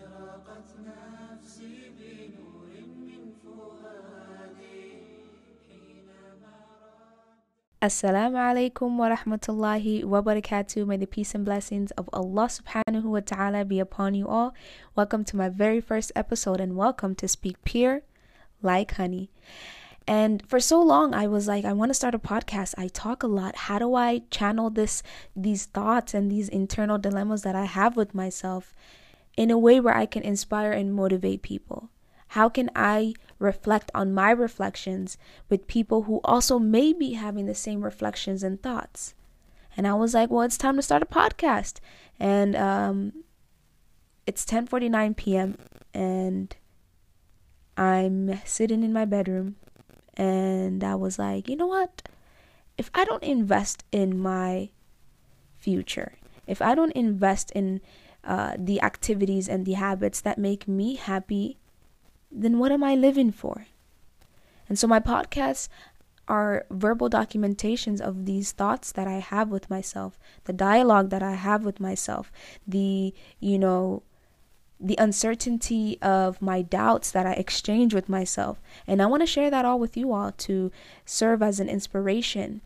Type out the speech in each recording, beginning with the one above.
أشرقت نفسي بنور من فؤادي حينما Assalamu alaikum wa rahmatullahi wa barakatuh. May the peace and blessings of Allah subhanahu wa ta'ala be upon you all. Welcome to my very first episode and welcome to Speak Pure Like Honey. And for so long I was like I want to start a podcast. I talk a lot. How do I channel this these thoughts and these internal dilemmas that I have with myself in a way where I can inspire and motivate people? How can I reflect on my reflections with people who also may be having the same reflections and thoughts? And I was like, well, it's time to start a podcast. And um, it's 10:49 p.m. and I'm sitting in my bedroom and I was like, you know what? If I don't invest in my future, if I don't invest in uh, the activities and the habits that make me happy, then what am I living for? And so my podcasts are verbal documentations of these thoughts that I have with myself, the dialogue that I have with myself, the, you know, the uncertainty of my doubts that I exchange with myself. And I want to share that all with you all to serve as an inspiration,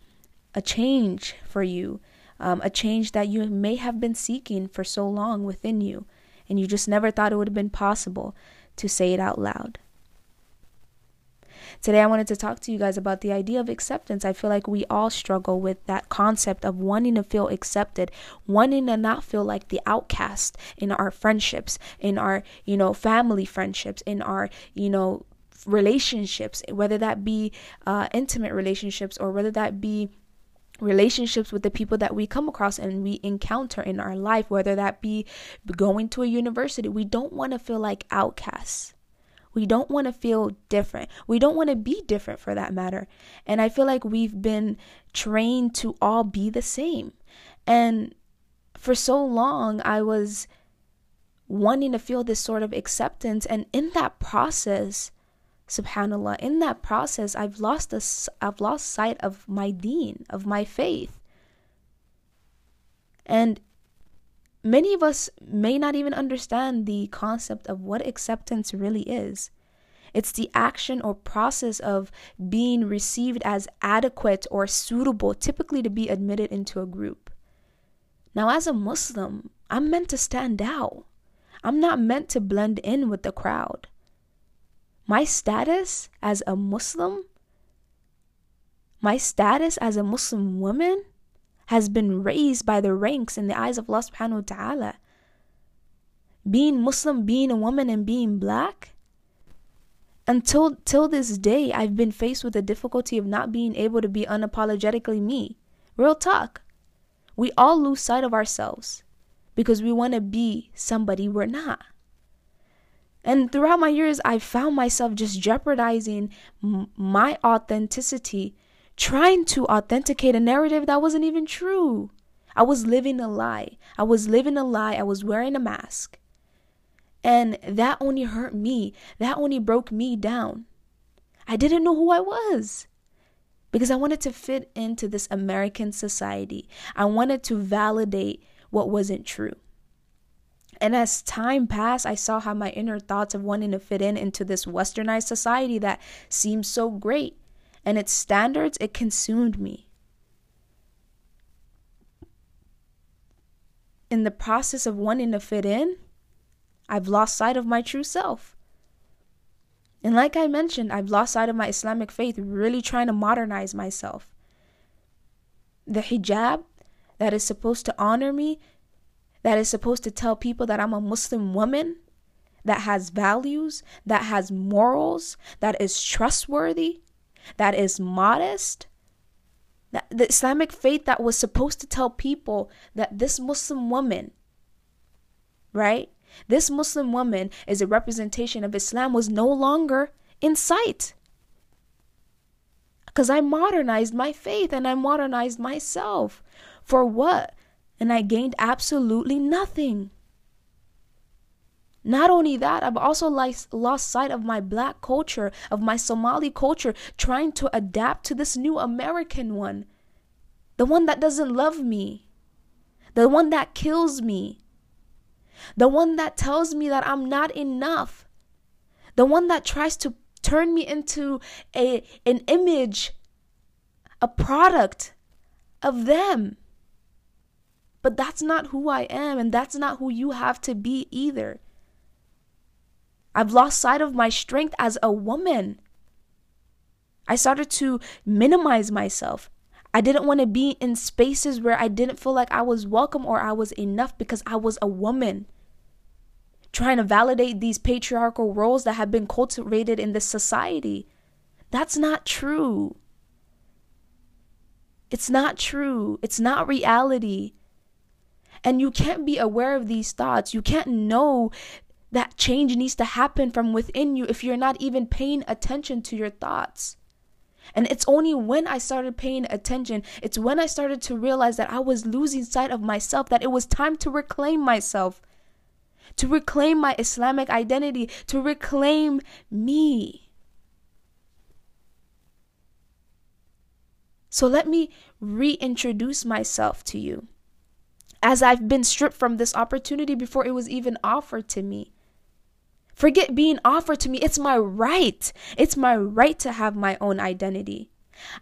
a change for you, um, a change that you may have been seeking for so long within you, and you just never thought it would have been possible to say it out loud. Today, I wanted to talk to you guys about the idea of acceptance. I feel like we all struggle with that concept of wanting to feel accepted, wanting to not feel like the outcast in our friendships, in our, you know, family friendships, in our, you know, relationships, whether that be uh, intimate relationships or whether that be relationships with the people that we come across and we encounter in our life, whether that be going to a university. We don't want to feel like outcasts. We don't want to feel different. We don't want to be different for that matter. And I feel like we've been trained to all be the same. And for so long, I was wanting to feel this sort of acceptance. And in that process, subhanallah. In that process i've lost this i've lost sight of my deen of my faith. And many of us may not even understand the concept of what acceptance really is. It's the action or process of being received as adequate or suitable typically to be admitted into a group. Now as a muslim i'm meant to stand out. I'm not meant to blend in with the crowd my status as a Muslim, my status as a Muslim woman has been raised by the ranks in the eyes of Allah subhanahu wa ta'ala. Being Muslim, being a woman, and being black. Until till this day, I've been faced with the difficulty of not being able to be unapologetically me. Real talk. We all lose sight of ourselves because we want to be somebody we're not. And throughout my years, I found myself just jeopardizing my authenticity, trying to authenticate a narrative that wasn't even true. I was living a lie. I was living a lie. I was wearing a mask. And that only hurt me. That only broke me down. I didn't know who I was because I wanted to fit into this American society. I wanted to validate what wasn't true. And as time passed, I saw how my inner thoughts of wanting to fit in into this westernized society that seemed so great and its standards, it consumed me. In the process of wanting to fit in, I've lost sight of my true self. And like I mentioned, I've lost sight of my Islamic faith, really trying to modernize myself. The hijab that is supposed to honor me that is supposed to tell people that I'm a Muslim woman that has values, that has morals, that is trustworthy, that is modest. That the Islamic faith that was supposed to tell people that this Muslim woman, right? This Muslim woman is a representation of Islam was no longer in sight. Because I modernized my faith and I modernized myself. For what? And I gained absolutely nothing. Not only that, I've also lost sight of my black culture, of my Somali culture, trying to adapt to this new American one. The one that doesn't love me. The one that kills me. the one that tells me that I'm not enough, the one that tries to turn me into a an image, a product of them. But that's not who I am, and that's not who you have to be either. I've lost sight of my strength as a woman. I started to minimize myself. I didn't want to be in spaces where I didn't feel like I was welcome or I was enough because I was a woman. Trying to validate these patriarchal roles that have been cultivated in this society. That's not true. It's not true. It's not reality. And you can't be aware of these thoughts. You can't know that change needs to happen from within you if you're not even paying attention to your thoughts. And it's only when I started paying attention, it's when I started to realize that I was losing sight of myself, that it was time to reclaim myself, to reclaim my Islamic identity, to reclaim me. So let me reintroduce myself to you as I've been stripped from this opportunity before it was even offered to me. Forget being offered to me. It's my right. It's my right to have my own identity.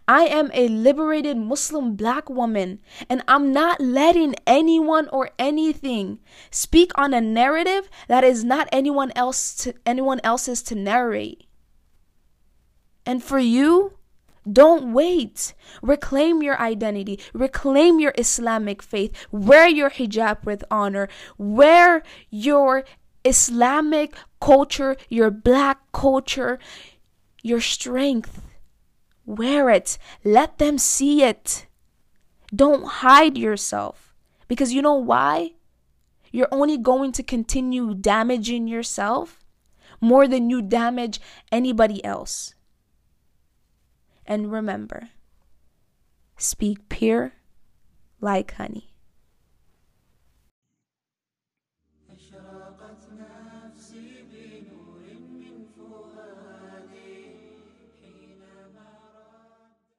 I am a liberated Muslim black woman, and I'm not letting anyone or anything speak on a narrative that is not anyone else to anyone else's to narrate. And for you, don't wait. Reclaim your identity. Reclaim your Islamic faith. Wear your hijab with honor. Wear your Islamic culture, your black culture, your strength. Wear it. Let them see it. Don't hide yourself. Because you know why? You're only going to continue damaging yourself more than you damage anybody else. And remember, speak pure like honey.